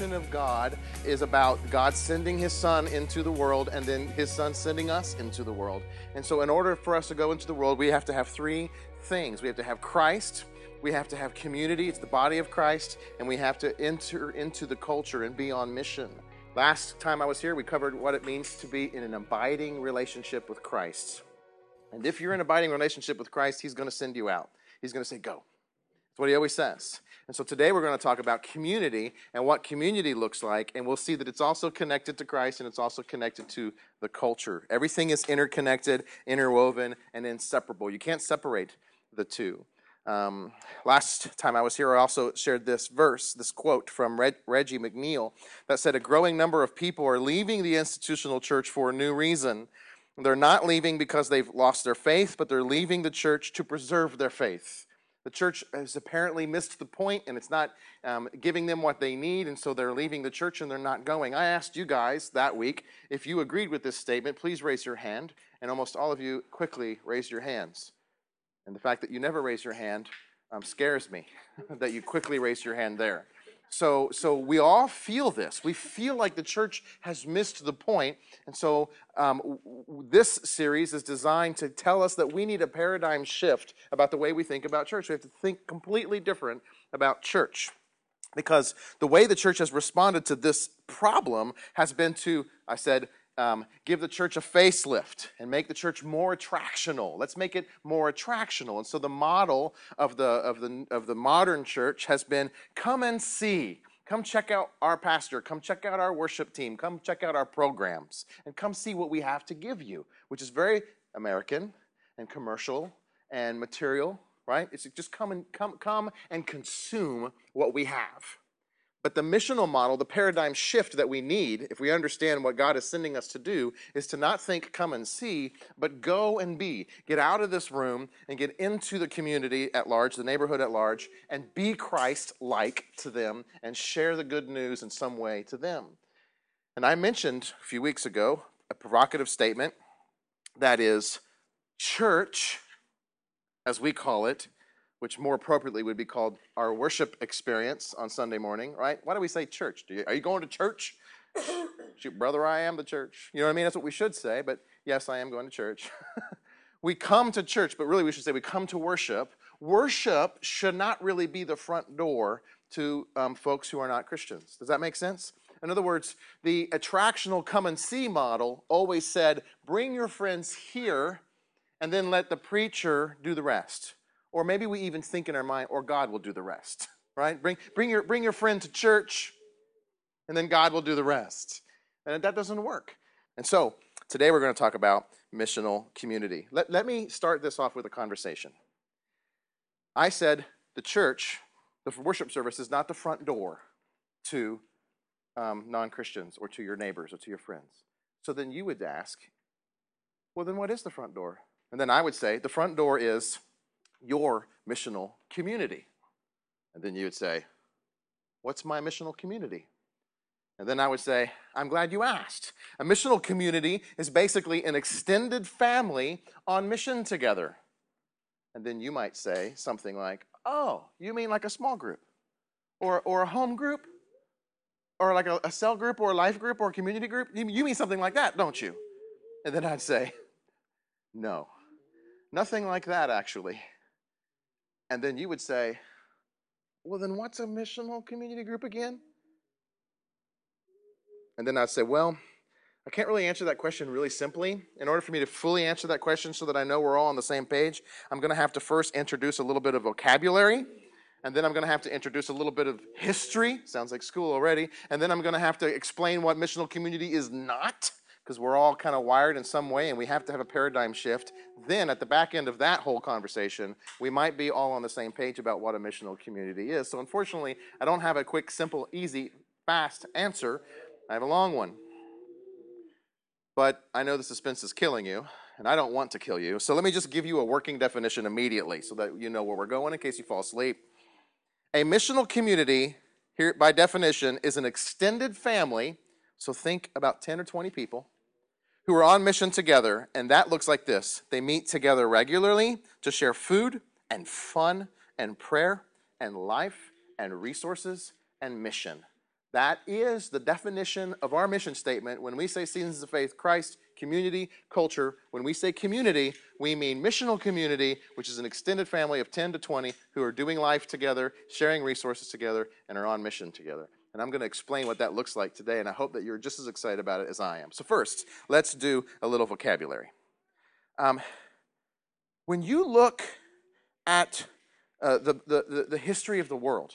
of God is about God sending his son into the world and then his son sending us into the world. And so, in order for us to go into the world, we have to have three things we have to have Christ, we have to have community, it's the body of Christ, and we have to enter into the culture and be on mission. Last time I was here, we covered what it means to be in an abiding relationship with Christ. And if you're in an abiding relationship with Christ, He's going to send you out. He's going to say, Go. That's what He always says. And so today we're going to talk about community and what community looks like. And we'll see that it's also connected to Christ and it's also connected to the culture. Everything is interconnected, interwoven, and inseparable. You can't separate the two. Um, last time I was here, I also shared this verse, this quote from Reg- Reggie McNeal that said, A growing number of people are leaving the institutional church for a new reason. They're not leaving because they've lost their faith, but they're leaving the church to preserve their faith. The church has apparently missed the point and it's not um, giving them what they need, and so they're leaving the church and they're not going. I asked you guys that week if you agreed with this statement. Please raise your hand, and almost all of you quickly raised your hands. And the fact that you never raise your hand um, scares me, that you quickly raise your hand there. So, so we all feel this. We feel like the church has missed the point. And so um, this series is designed to tell us that we need a paradigm shift about the way we think about church. We have to think completely different about church. Because the way the church has responded to this problem has been to, I said, um, give the church a facelift and make the church more attractional. Let's make it more attractional. And so the model of the, of the, of the modern church has been come and see. Come check out our pastor. Come check out our worship team. Come check out our programs. And come see what we have to give you, which is very American and commercial and material, right? It's just come and come, come and consume what we have. But the missional model, the paradigm shift that we need, if we understand what God is sending us to do, is to not think, come and see, but go and be. Get out of this room and get into the community at large, the neighborhood at large, and be Christ like to them and share the good news in some way to them. And I mentioned a few weeks ago a provocative statement that is, church, as we call it, which more appropriately would be called our worship experience on Sunday morning, right? Why do we say church? You, are you going to church? Shoot, brother, I am the church. You know what I mean? That's what we should say, but yes, I am going to church. we come to church, but really we should say we come to worship. Worship should not really be the front door to um, folks who are not Christians. Does that make sense? In other words, the attractional come and see model always said, bring your friends here and then let the preacher do the rest. Or maybe we even think in our mind, or God will do the rest, right? Bring, bring, your, bring your friend to church, and then God will do the rest. And that doesn't work. And so today we're going to talk about missional community. Let, let me start this off with a conversation. I said the church, the worship service, is not the front door to um, non Christians or to your neighbors or to your friends. So then you would ask, well, then what is the front door? And then I would say, the front door is your missional community. And then you would say, What's my missional community? And then I would say, I'm glad you asked. A missional community is basically an extended family on mission together. And then you might say something like, Oh, you mean like a small group? Or, or a home group? Or like a, a cell group or a life group or a community group? You, you mean something like that, don't you? And then I'd say, No, nothing like that, actually. And then you would say, well, then what's a missional community group again? And then I'd say, well, I can't really answer that question really simply. In order for me to fully answer that question so that I know we're all on the same page, I'm going to have to first introduce a little bit of vocabulary. And then I'm going to have to introduce a little bit of history. Sounds like school already. And then I'm going to have to explain what missional community is not because we're all kind of wired in some way and we have to have a paradigm shift. Then, at the back end of that whole conversation, we might be all on the same page about what a missional community is. So, unfortunately, I don't have a quick, simple, easy, fast answer. I have a long one. But I know the suspense is killing you, and I don't want to kill you. So, let me just give you a working definition immediately so that you know where we're going in case you fall asleep. A missional community, here by definition, is an extended family. So, think about 10 or 20 people who are on mission together, and that looks like this. They meet together regularly to share food and fun and prayer and life and resources and mission. That is the definition of our mission statement. When we say Seasons of Faith, Christ, community, culture, when we say community, we mean missional community, which is an extended family of 10 to 20 who are doing life together, sharing resources together, and are on mission together. And I'm going to explain what that looks like today, and I hope that you're just as excited about it as I am. So, first, let's do a little vocabulary. Um, when you look at uh, the, the, the history of the world,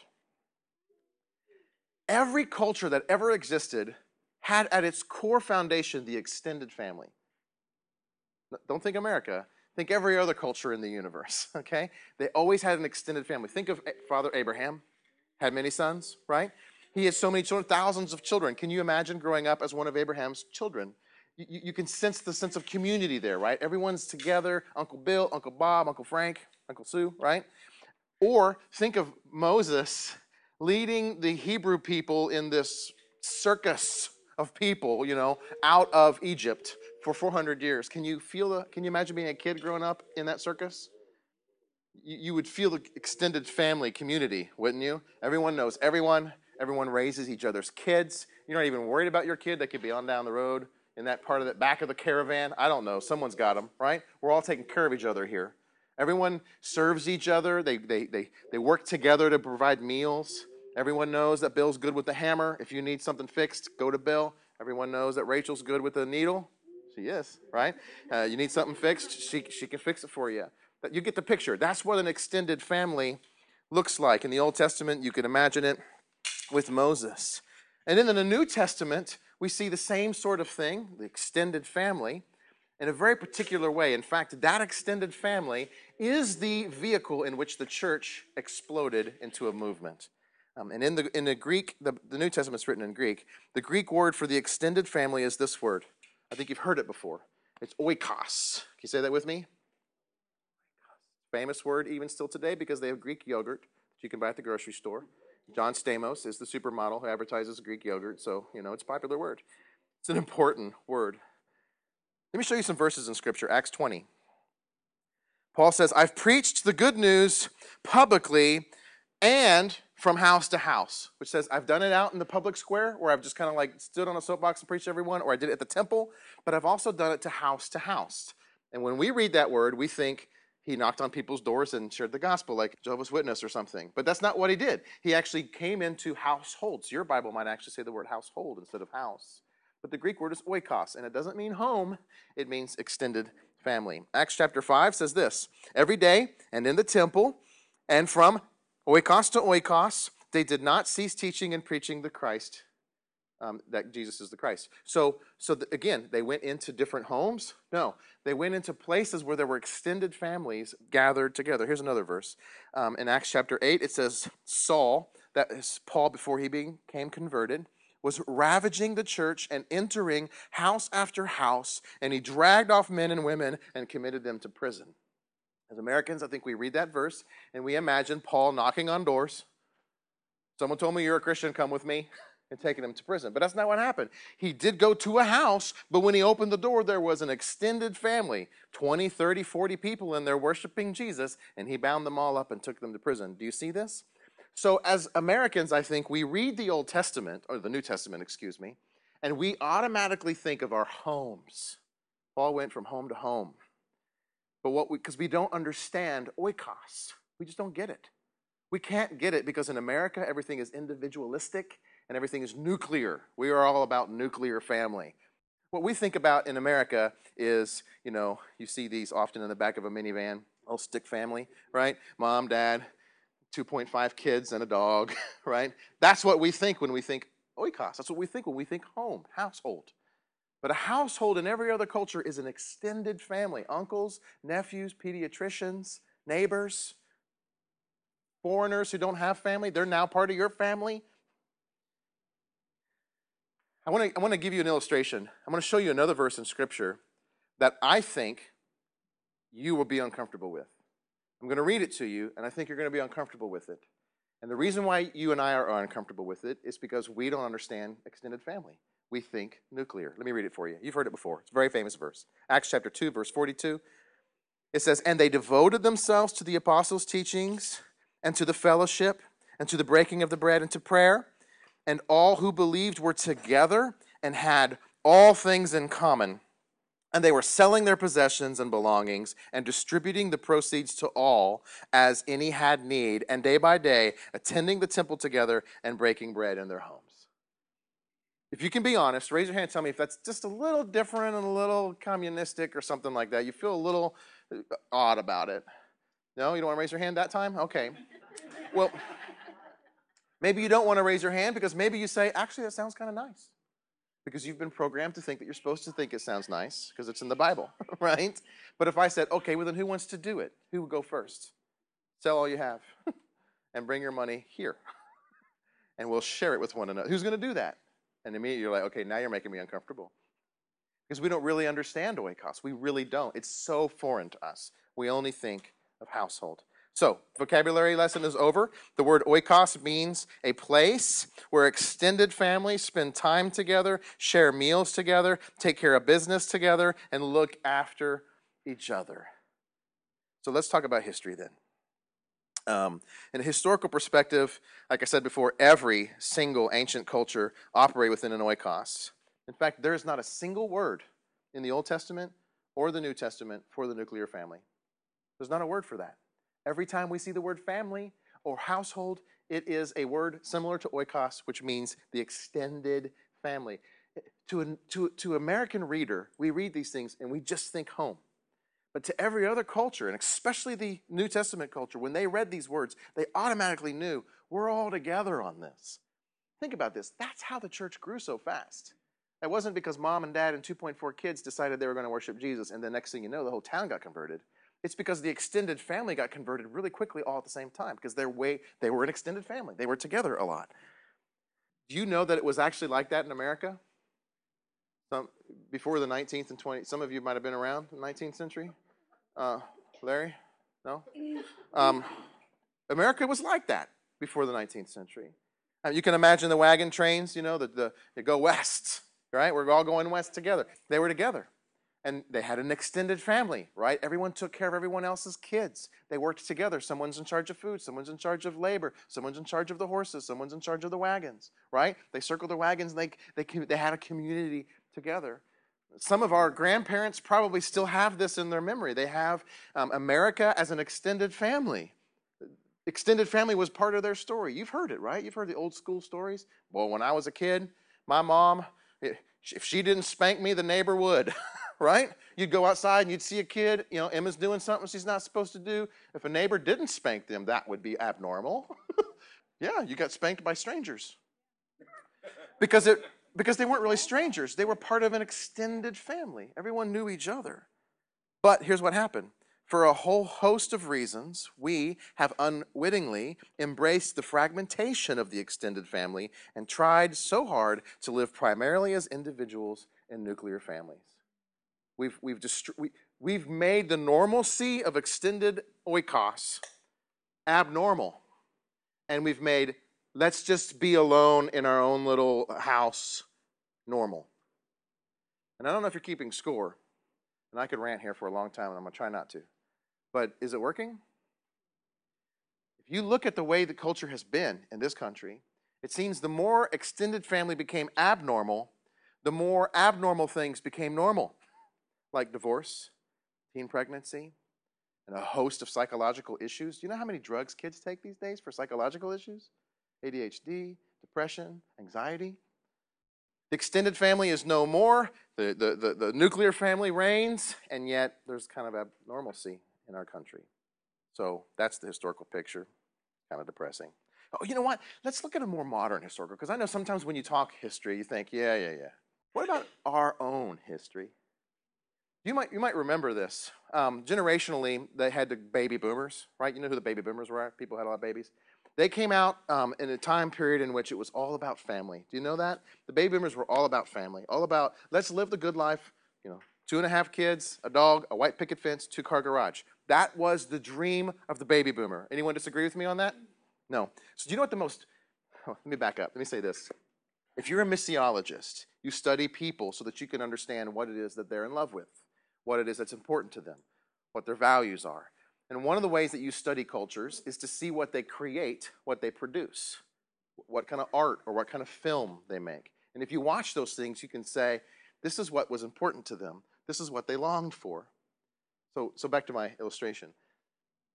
every culture that ever existed had at its core foundation the extended family. Don't think America, think every other culture in the universe, okay? They always had an extended family. Think of Father Abraham, had many sons, right? He has so many children, thousands of children. Can you imagine growing up as one of Abraham's children? You, you, can sense the sense of community there, right? Everyone's together Uncle Bill, Uncle Bob, Uncle Frank, Uncle Sue, right? Or think of Moses leading the Hebrew people in this circus of people, you know, out of Egypt for 400 years. Can you feel the, can you imagine being a kid growing up in that circus? You, you would feel the extended family community, wouldn't you? Everyone knows everyone. Everyone raises each other's kids. You're not even worried about your kid. They could be on down the road in that part of the back of the caravan. I don't know. Someone's got them, right? We're all taking care of each other here. Everyone serves each other. They, they, they, they work together to provide meals. Everyone knows that Bill's good with the hammer. If you need something fixed, go to Bill. Everyone knows that Rachel's good with the needle. She is, right? Uh, you need something fixed, she, she can fix it for you. But you get the picture. That's what an extended family looks like. In the Old Testament, you can imagine it with Moses. And then in the New Testament, we see the same sort of thing, the extended family, in a very particular way. In fact, that extended family is the vehicle in which the church exploded into a movement. Um, and in the, in the Greek, the, the New Testament's written in Greek. The Greek word for the extended family is this word. I think you've heard it before. It's oikos. Can you say that with me? Famous word even still today because they have Greek yogurt that you can buy at the grocery store. John Stamos is the supermodel who advertises Greek yogurt, so you know it's a popular word. It's an important word. Let me show you some verses in Scripture. Acts 20. Paul says, I've preached the good news publicly and from house to house, which says I've done it out in the public square where I've just kind of like stood on a soapbox and preached to everyone, or I did it at the temple, but I've also done it to house to house. And when we read that word, we think he knocked on people's doors and shared the gospel like Jehovah's Witness or something. But that's not what he did. He actually came into households. Your Bible might actually say the word household instead of house. But the Greek word is oikos, and it doesn't mean home, it means extended family. Acts chapter 5 says this Every day and in the temple and from oikos to oikos, they did not cease teaching and preaching the Christ um, that Jesus is the Christ. So, so the, again, they went into different homes. No, they went into places where there were extended families gathered together. Here's another verse um, in Acts chapter eight. It says Saul, that is Paul before he became converted, was ravaging the church and entering house after house, and he dragged off men and women and committed them to prison. As Americans, I think we read that verse and we imagine Paul knocking on doors. Someone told me you're a Christian, come with me. and taking him to prison. But that's not what happened. He did go to a house, but when he opened the door, there was an extended family 20, 30, 40 people in there worshiping Jesus, and he bound them all up and took them to prison. Do you see this? So, as Americans, I think we read the Old Testament, or the New Testament, excuse me, and we automatically think of our homes. Paul went from home to home. But what we, because we don't understand oikos, we just don't get it. We can't get it because in America, everything is individualistic and everything is nuclear. We are all about nuclear family. What we think about in America is, you know, you see these often in the back of a minivan, old stick family, right? Mom, dad, 2.5 kids, and a dog, right? That's what we think when we think oikos. That's what we think when we think home, household. But a household in every other culture is an extended family uncles, nephews, pediatricians, neighbors, foreigners who don't have family. They're now part of your family. I want to I want to give you an illustration. I'm going to show you another verse in Scripture that I think you will be uncomfortable with. I'm going to read it to you, and I think you're going to be uncomfortable with it. And the reason why you and I are uncomfortable with it is because we don't understand extended family. We think nuclear. Let me read it for you. You've heard it before. It's a very famous verse. Acts chapter 2, verse 42. It says, And they devoted themselves to the apostles' teachings and to the fellowship and to the breaking of the bread and to prayer. And all who believed were together and had all things in common. And they were selling their possessions and belongings and distributing the proceeds to all as any had need, and day by day attending the temple together and breaking bread in their homes. If you can be honest, raise your hand tell me if that's just a little different and a little communistic or something like that. You feel a little odd about it. No, you don't want to raise your hand that time? Okay. Well, maybe you don't want to raise your hand because maybe you say, actually, that sounds kind of nice. Because you've been programmed to think that you're supposed to think it sounds nice because it's in the Bible, right? But if I said, okay, well, then who wants to do it? Who would go first? Sell all you have and bring your money here. and we'll share it with one another. Who's going to do that? And immediately you're like, okay, now you're making me uncomfortable. Because we don't really understand oikos. We really don't. It's so foreign to us. We only think of household. So, vocabulary lesson is over. The word oikos means a place where extended families spend time together, share meals together, take care of business together, and look after each other. So, let's talk about history then. Um, in a historical perspective, like I said before, every single ancient culture operated within an oikos. In fact, there is not a single word in the Old Testament or the New Testament for the nuclear family. There's not a word for that. Every time we see the word family or household, it is a word similar to oikos, which means the extended family. To, a, to, to American reader, we read these things and we just think home. But to every other culture, and especially the New Testament culture, when they read these words, they automatically knew we're all together on this. Think about this. That's how the church grew so fast. It wasn't because mom and dad and 2.4 kids decided they were going to worship Jesus, and the next thing you know, the whole town got converted. It's because the extended family got converted really quickly all at the same time because they're way, they were an extended family. They were together a lot. Do you know that it was actually like that in America? Some, before the 19th and 20th, some of you might have been around the 19th century. Uh, Larry? No? Um, America was like that before the 19th century. Uh, you can imagine the wagon trains, you know, the, the, they go west, right? We're all going west together. They were together and they had an extended family, right? Everyone took care of everyone else's kids. They worked together. Someone's in charge of food, someone's in charge of labor, someone's in charge of the horses, someone's in charge of the wagons, right? They circled the wagons, they, they, they had a community together. Some of our grandparents probably still have this in their memory. They have um, America as an extended family. Extended family was part of their story. You've heard it, right? You've heard the old school stories. Well, when I was a kid, my mom, if she didn't spank me, the neighbor would. right? You'd go outside and you'd see a kid, you know, Emma's doing something she's not supposed to do. If a neighbor didn't spank them, that would be abnormal. yeah, you got spanked by strangers. Because it because they weren't really strangers. They were part of an extended family. Everyone knew each other. But here's what happened. For a whole host of reasons, we have unwittingly embraced the fragmentation of the extended family and tried so hard to live primarily as individuals in nuclear families. We've, we've, dist- we, we've made the normalcy of extended oikos abnormal. And we've made let's just be alone in our own little house normal. And I don't know if you're keeping score, and I could rant here for a long time, and I'm going to try not to. But is it working? If you look at the way the culture has been in this country, it seems the more extended family became abnormal, the more abnormal things became normal like divorce, teen pregnancy, and a host of psychological issues. Do you know how many drugs kids take these days for psychological issues? ADHD, depression, anxiety. The extended family is no more. The, the, the, the, nuclear family reigns, and yet there's kind of abnormalcy in our country. So that's the historical picture. Kind of depressing. Oh, you know what? Let's look at a more modern historical, because I know sometimes when you talk history, you think, yeah, yeah, yeah. What about our own history? You might, you might remember this. Um, generationally, they had the baby boomers, right? You know who the baby boomers were? People had a lot of babies. They came out um, in a time period in which it was all about family. Do you know that? The baby boomers were all about family, all about let's live the good life, you know, two and a half kids, a dog, a white picket fence, two car garage. That was the dream of the baby boomer. Anyone disagree with me on that? No. So, do you know what the most, oh, let me back up. Let me say this. If you're a missiologist, you study people so that you can understand what it is that they're in love with what it is that's important to them, what their values are. And one of the ways that you study cultures is to see what they create, what they produce. what kind of art or what kind of film they make. And if you watch those things, you can say, this is what was important to them. This is what they longed for. So, so back to my illustration.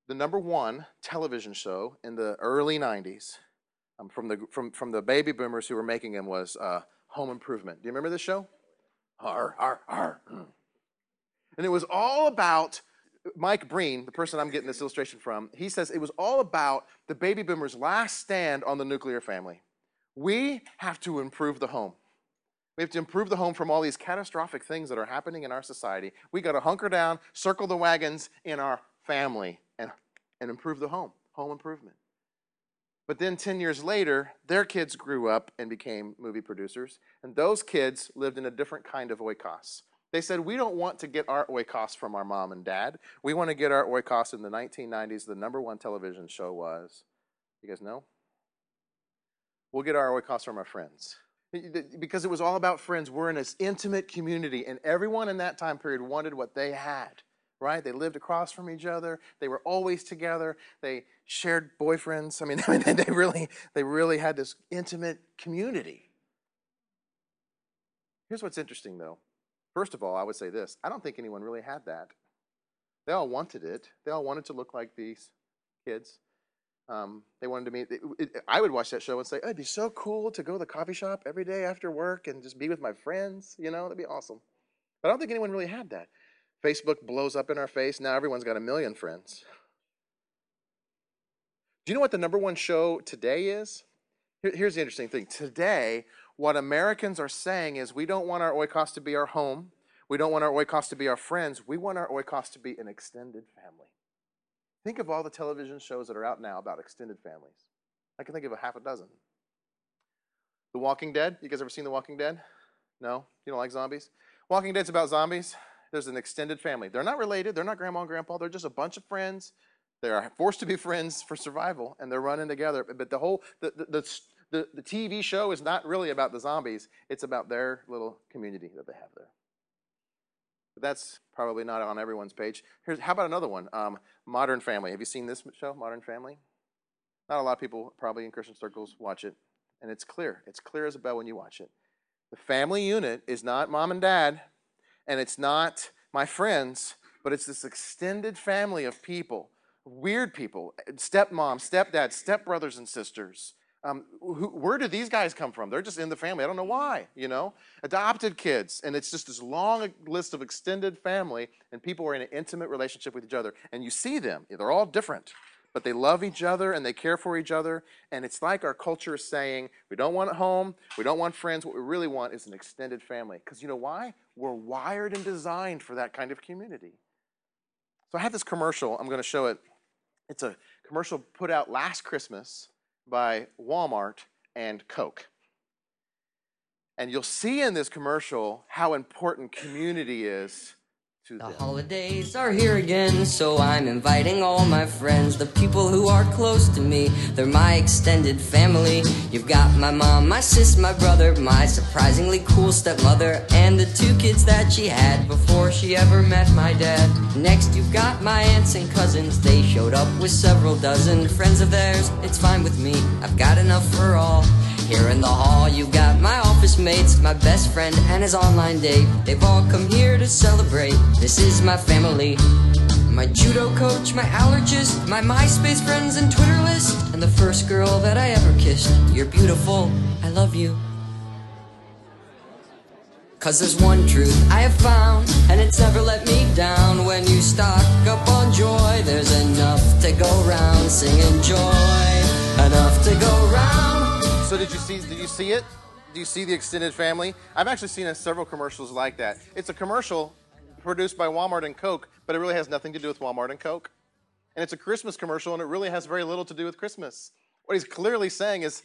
The number one television show in the early 90s um, from, the, from, from the baby boomers who were making them was uh, Home Improvement. Do you remember this show? Arr, arr, arr. And it was all about Mike Breen, the person I'm getting this illustration from, he says it was all about the baby boomers' last stand on the nuclear family. We have to improve the home. We have to improve the home from all these catastrophic things that are happening in our society. We got to hunker down, circle the wagons in our family, and, and improve the home. Home improvement. But then 10 years later, their kids grew up and became movie producers, and those kids lived in a different kind of oikos. They said, We don't want to get our oikos from our mom and dad. We want to get our oikos in the 1990s. The number one television show was, you guys know? We'll get our oikos from our friends. Because it was all about friends. We're in this intimate community, and everyone in that time period wanted what they had, right? They lived across from each other. They were always together. They shared boyfriends. I mean, I mean they, really, they really had this intimate community. Here's what's interesting, though First of all, I would say this I don't think anyone really had that. They all wanted it, they all wanted to look like these kids. Um, they wanted to meet. It, it, I would watch that show and say, oh, "It'd be so cool to go to the coffee shop every day after work and just be with my friends." You know, that'd be awesome. But I don't think anyone really had that. Facebook blows up in our face. Now everyone's got a million friends. Do you know what the number one show today is? Here, here's the interesting thing. Today, what Americans are saying is we don't want our oikos to be our home. We don't want our oikos to be our friends. We want our oikos to be an extended family. Think of all the television shows that are out now about extended families. I can think of a half a dozen. The Walking Dead. You guys ever seen The Walking Dead? No? You don't like zombies? Walking Dead's about zombies. There's an extended family. They're not related. They're not grandma and grandpa. They're just a bunch of friends. They are forced to be friends for survival, and they're running together. But the whole the, the, the, the, TV show is not really about the zombies, it's about their little community that they have there. But that's probably not on everyone's page. Here's, how about another one? Um, Modern Family. Have you seen this show, Modern Family? Not a lot of people, probably in Christian circles, watch it. And it's clear. It's clear as a bell when you watch it. The family unit is not mom and dad, and it's not my friends, but it's this extended family of people, weird people, stepmom, stepdad, stepbrothers and sisters, um, who, where do these guys come from? They're just in the family. I don't know why, you know? Adopted kids. And it's just this long list of extended family, and people are in an intimate relationship with each other. And you see them. They're all different, but they love each other and they care for each other. And it's like our culture is saying, we don't want a home, we don't want friends. What we really want is an extended family. Because you know why? We're wired and designed for that kind of community. So I have this commercial. I'm going to show it. It's a commercial put out last Christmas by Walmart and Coke. And you'll see in this commercial how important community is the them. holidays are here again, so I'm inviting all my friends, the people who are close to me. They're my extended family. You've got my mom, my sis, my brother, my surprisingly cool stepmother, and the two kids that she had before she ever met my dad. Next, you've got my aunts and cousins. They showed up with several dozen friends of theirs. It's fine with me, I've got enough for all. Here in the hall, you got my office mates, my best friend, and his online date. They've all come here to celebrate. This is my family. My judo coach, my allergist, my MySpace friends and Twitter list, and the first girl that I ever kissed. You're beautiful, I love you. Cause there's one truth I have found, and it's never let me down. When you stock up on joy, there's enough to go round, singing joy, enough to go round. So did you see? Did you see it? Do you see the extended family? I've actually seen several commercials like that. It's a commercial produced by Walmart and Coke, but it really has nothing to do with Walmart and Coke. And it's a Christmas commercial, and it really has very little to do with Christmas. What he's clearly saying is,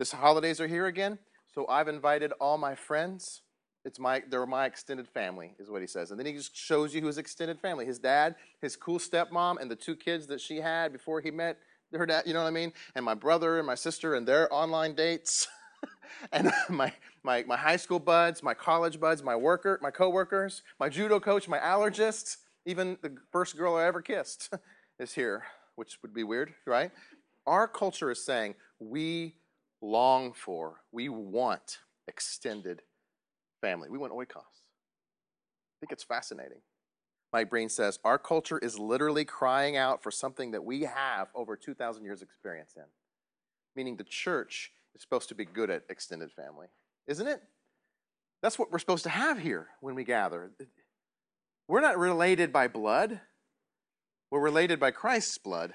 this holidays are here again, so I've invited all my friends. It's my, they're my extended family, is what he says. And then he just shows you his extended family: his dad, his cool stepmom, and the two kids that she had before he met her dad, you know what I mean? And my brother and my sister and their online dates. and my, my, my high school buds, my college buds, my worker, my coworkers, my judo coach, my allergist, even the first girl I ever kissed is here, which would be weird, right? Our culture is saying we long for, we want extended family. We want oikos. I think it's fascinating. Mike Breen says, Our culture is literally crying out for something that we have over 2,000 years' experience in. Meaning the church is supposed to be good at extended family, isn't it? That's what we're supposed to have here when we gather. We're not related by blood, we're related by Christ's blood.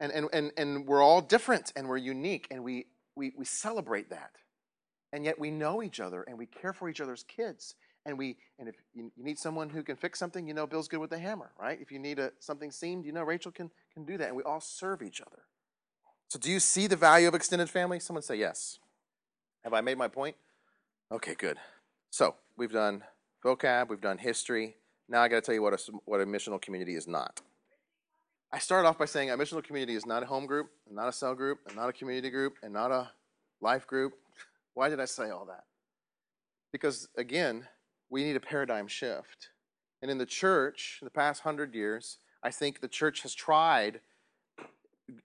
And, and, and, and we're all different and we're unique and we, we, we celebrate that. And yet we know each other and we care for each other's kids. And we and if you, need someone who can fix something, you know Bill's good with the hammer, right? If you need a, something seamed, you know Rachel can, can do that. And we all serve each other. So do you see the value of extended family? Someone say yes. Have I made my point? Okay, good. So we've done vocab, we've done history. Now I got to tell you what a, what a missional community is not. I started off by saying a missional community is not a home group, and not a cell group, and not a community group, and not a life group. Why did I say all that? Because again, we need a paradigm shift. And in the church, in the past hundred years, I think the church has tried,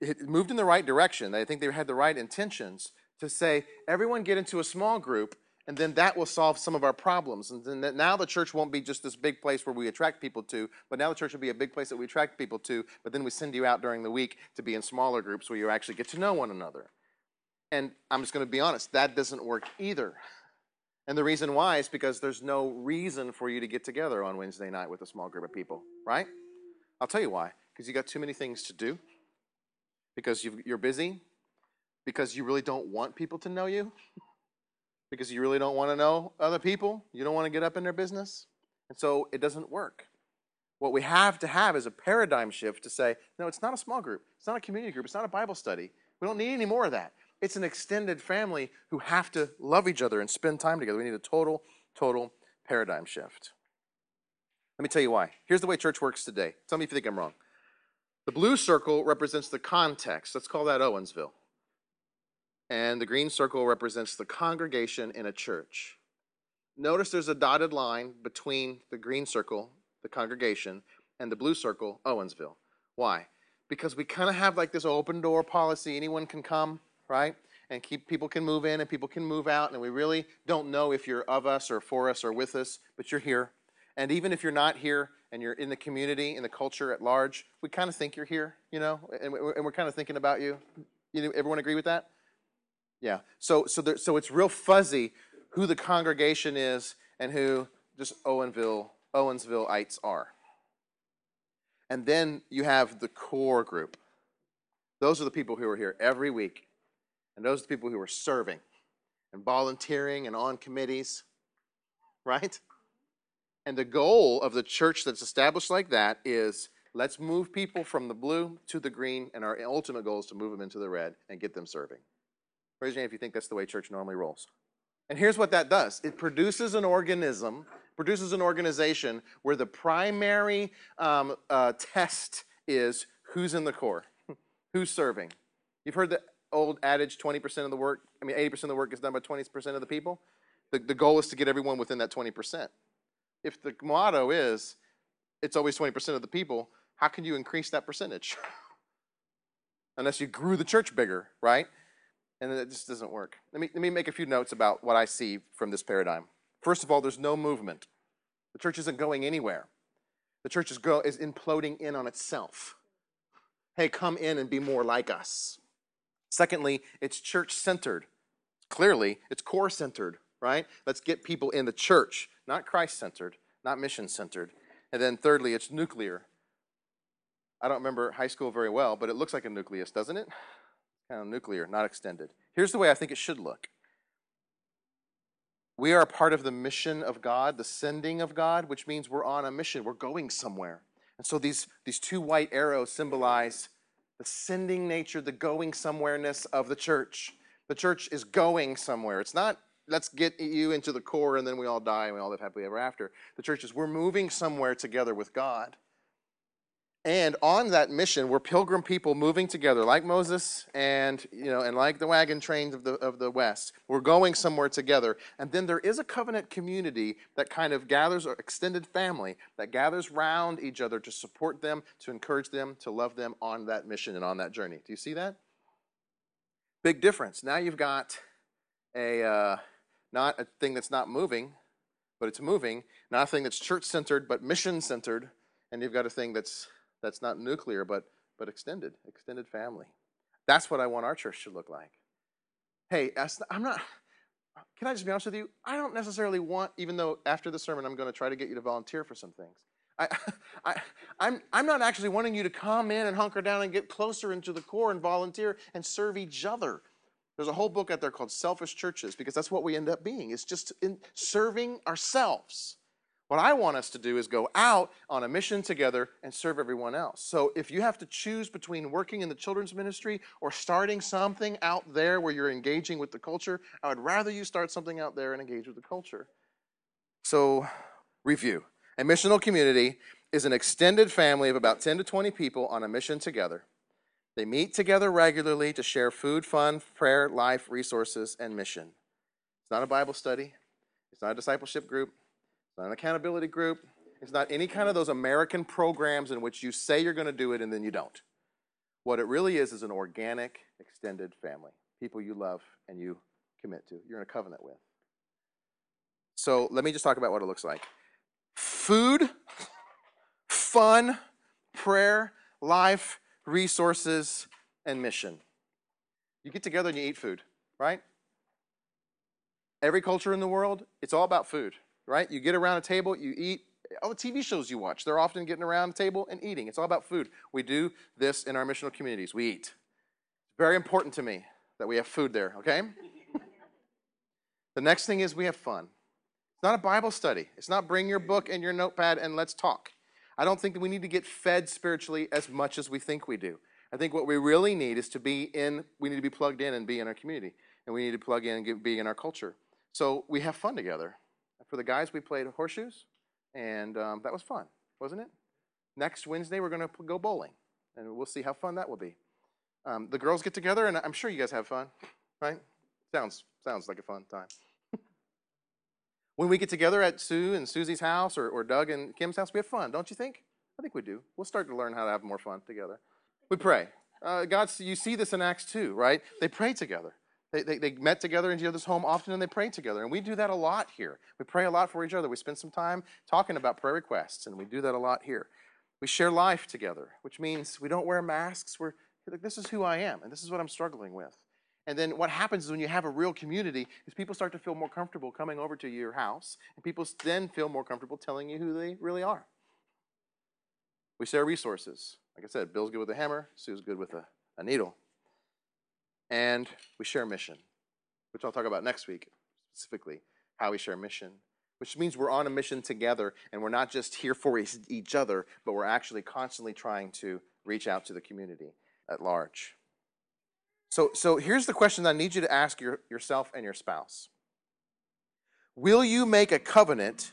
it moved in the right direction. I think they had the right intentions to say, everyone get into a small group, and then that will solve some of our problems. And then now the church won't be just this big place where we attract people to, but now the church will be a big place that we attract people to, but then we send you out during the week to be in smaller groups where you actually get to know one another. And I'm just going to be honest, that doesn't work either. And the reason why is because there's no reason for you to get together on Wednesday night with a small group of people, right? I'll tell you why. Because you got too many things to do, because you are busy, because you really don't want people to know you, because you really don't want to know other people, you don't want to get up in their business. And so it doesn't work. What we have to have is a paradigm shift to say, no, it's not a small group, it's not a community group, it's not a Bible study. We don't need any more of that. It's an extended family who have to love each other and spend time together. We need a total, total paradigm shift. Let me tell you why. Here's the way church works today. Tell me if you think I'm wrong. The blue circle represents the context. Let's call that Owensville. And the green circle represents the congregation in a church. Notice there's a dotted line between the green circle, the congregation, and the blue circle, Owensville. Why? Because we kind of have like this open door policy. Anyone can come right? And keep people can move in and people can move out, and we really don't know if you're of us or for us or with us, but you're here. And even if you're not here and you're in the community, in the culture at large, we kind of think you're here, you know, and we're, kind of thinking about you. You know, everyone agree with that? Yeah. So so there, so it's real fuzzy who the congregation is and who just Owenville Owensvilleites are. And then you have the core group. Those are the people who are here every week and those are the people who are serving and volunteering and on committees, right? And the goal of the church that's established like that is let's move people from the blue to the green, and our ultimate goal is to move them into the red and get them serving. Raise your hand if you think that's the way church normally rolls. And here's what that does it produces an organism, produces an organization where the primary um, uh, test is who's in the core, who's serving. You've heard the old adage 20% of the work, I mean, 80% of the work is done by 20% of the people. The, the goal is to get everyone within that 20%. If the motto is it's always 20% of the people, how can you increase that percentage? Unless you grew the church bigger, right? And it just doesn't work. Let me, let me make a few notes about what I see from this paradigm. First of all, there's no movement. The church isn't going anywhere. The church is, go, is imploding in on itself. Hey, come in and be more like us. Secondly, it's church centered. Clearly, it's core centered, right? Let's get people in the church, not Christ centered, not mission centered. And then thirdly, it's nuclear. I don't remember high school very well, but it looks like a nucleus, doesn't it? Kind of nuclear, not extended. Here's the way I think it should look. We are a part of the mission of God, the sending of God, which means we're on a mission. We're going somewhere. And so these, these two white arrows symbolize the sending nature, the going somewhereness of the church. The church is going somewhere. It's not let's get you into the core and then we all die and we all live happily ever after. The church is we're moving somewhere together with God. And on that mission, we're pilgrim people moving together, like Moses and you know, and like the wagon trains of the of the West. We're going somewhere together. And then there is a covenant community that kind of gathers, or extended family that gathers round each other to support them, to encourage them, to love them on that mission and on that journey. Do you see that? Big difference. Now you've got a uh, not a thing that's not moving, but it's moving. Not a thing that's church centered, but mission centered. And you've got a thing that's that's not nuclear, but but extended, extended family. That's what I want our church to look like. Hey, I'm not. Can I just be honest with you? I don't necessarily want, even though after the sermon I'm going to try to get you to volunteer for some things. I, I, I'm, I'm not actually wanting you to come in and hunker down and get closer into the core and volunteer and serve each other. There's a whole book out there called Selfish Churches because that's what we end up being. It's just in serving ourselves. What I want us to do is go out on a mission together and serve everyone else. So if you have to choose between working in the children's ministry or starting something out there where you're engaging with the culture, I would rather you start something out there and engage with the culture. So, review. A missional community is an extended family of about 10 to 20 people on a mission together. They meet together regularly to share food, fun, prayer, life, resources, and mission. It's not a Bible study, it's not a discipleship group, not an accountability group. It's not any kind of those American programs in which you say you're going to do it and then you don't. What it really is is an organic, extended family. People you love and you commit to, you're in a covenant with. So let me just talk about what it looks like food, fun, prayer, life, resources, and mission. You get together and you eat food, right? Every culture in the world, it's all about food right? You get around a table, you eat. Oh, all the TV shows you watch, they're often getting around a table and eating. It's all about food. We do this in our missional communities. We eat. It's very important to me that we have food there, okay? the next thing is we have fun. It's not a Bible study. It's not bring your book and your notepad and let's talk. I don't think that we need to get fed spiritually as much as we think we do. I think what we really need is to be in, we need to be plugged in and be in our community. And we need to plug in and get, be in our culture. So we have fun together. For the guys, we played horseshoes, and um, that was fun, wasn't it? Next Wednesday, we're going to go bowling, and we'll see how fun that will be. Um, the girls get together, and I'm sure you guys have fun, right? Sounds sounds like a fun time. when we get together at Sue and Susie's house, or, or Doug and Kim's house, we have fun, don't you think? I think we do. We'll start to learn how to have more fun together. We pray. Uh, God, you see this in Acts 2, right? They pray together. They, they, they, met together in each other's home often and they prayed together. And we do that a lot here. We pray a lot for each other. We spend some time talking about prayer requests, and we do that a lot here. We share life together, which means we don't wear masks. We're like, this is who I am, and this is what I'm struggling with. And then what happens is when you have a real community is people start to feel more comfortable coming over to your house, and people then feel more comfortable telling you who they really are. We share resources. Like I said, Bill's good with a hammer, Sue's good with a, a needle and we share a mission, which I'll talk about next week specifically how we share a mission, which means we're on a mission together and we're not just here for each other, but we're actually constantly trying to reach out to the community at large. So, so here's the question that I need you to ask your, yourself and your spouse Will you make a covenant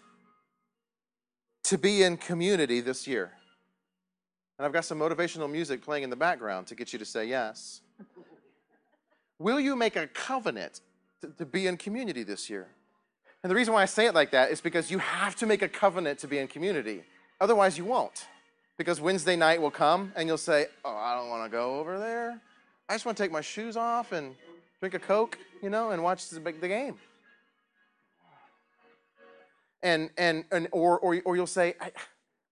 to be in community this year? And I've got some motivational music playing in the background to get you to say yes. Will you make a covenant to, to be in community this year? And the reason why I say it like that is because you have to make a covenant to be in community. Otherwise, you won't. Because Wednesday night will come and you'll say, Oh, I don't want to go over there. I just want to take my shoes off and drink a Coke, you know, and watch the, the game. And, and, and or, or, or you'll say, I,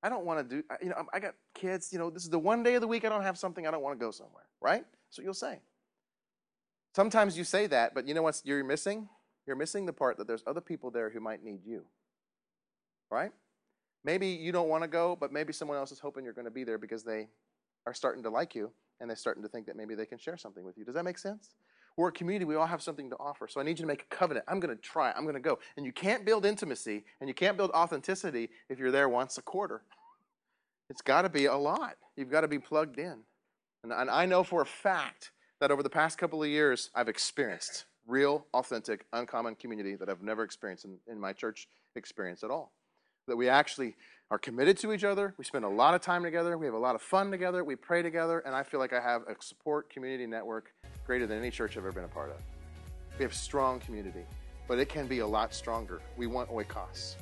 I don't want to do, you know, I got kids, you know, this is the one day of the week I don't have something, I don't want to go somewhere, right? So you'll say. Sometimes you say that, but you know what you're missing? You're missing the part that there's other people there who might need you. Right? Maybe you don't want to go, but maybe someone else is hoping you're going to be there because they are starting to like you and they're starting to think that maybe they can share something with you. Does that make sense? We're a community, we all have something to offer. So I need you to make a covenant. I'm going to try, I'm going to go. And you can't build intimacy and you can't build authenticity if you're there once a quarter. It's got to be a lot. You've got to be plugged in. And, and I know for a fact that over the past couple of years I've experienced real, authentic, uncommon community that I've never experienced in, in my church experience at all. That we actually are committed to each other. We spend a lot of time together. We have a lot of fun together. We pray together. And I feel like I have a support community network greater than any church I've ever been a part of. We have strong community, but it can be a lot stronger. We want oikos.